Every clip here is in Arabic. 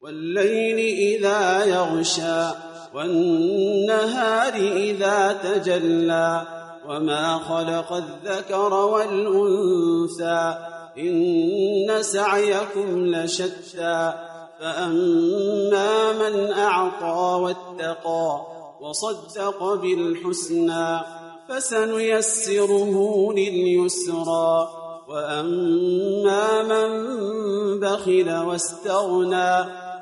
والليل إذا يغشى والنهار إذا تجلى وما خلق الذكر والأنثى إن سعيكم لشتى فأما من أعطى واتقى وصدق بالحسنى فسنيسره لليسرى وأما من بخل واستغنى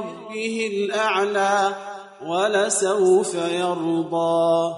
ربه الأعلى ولسوف يرضى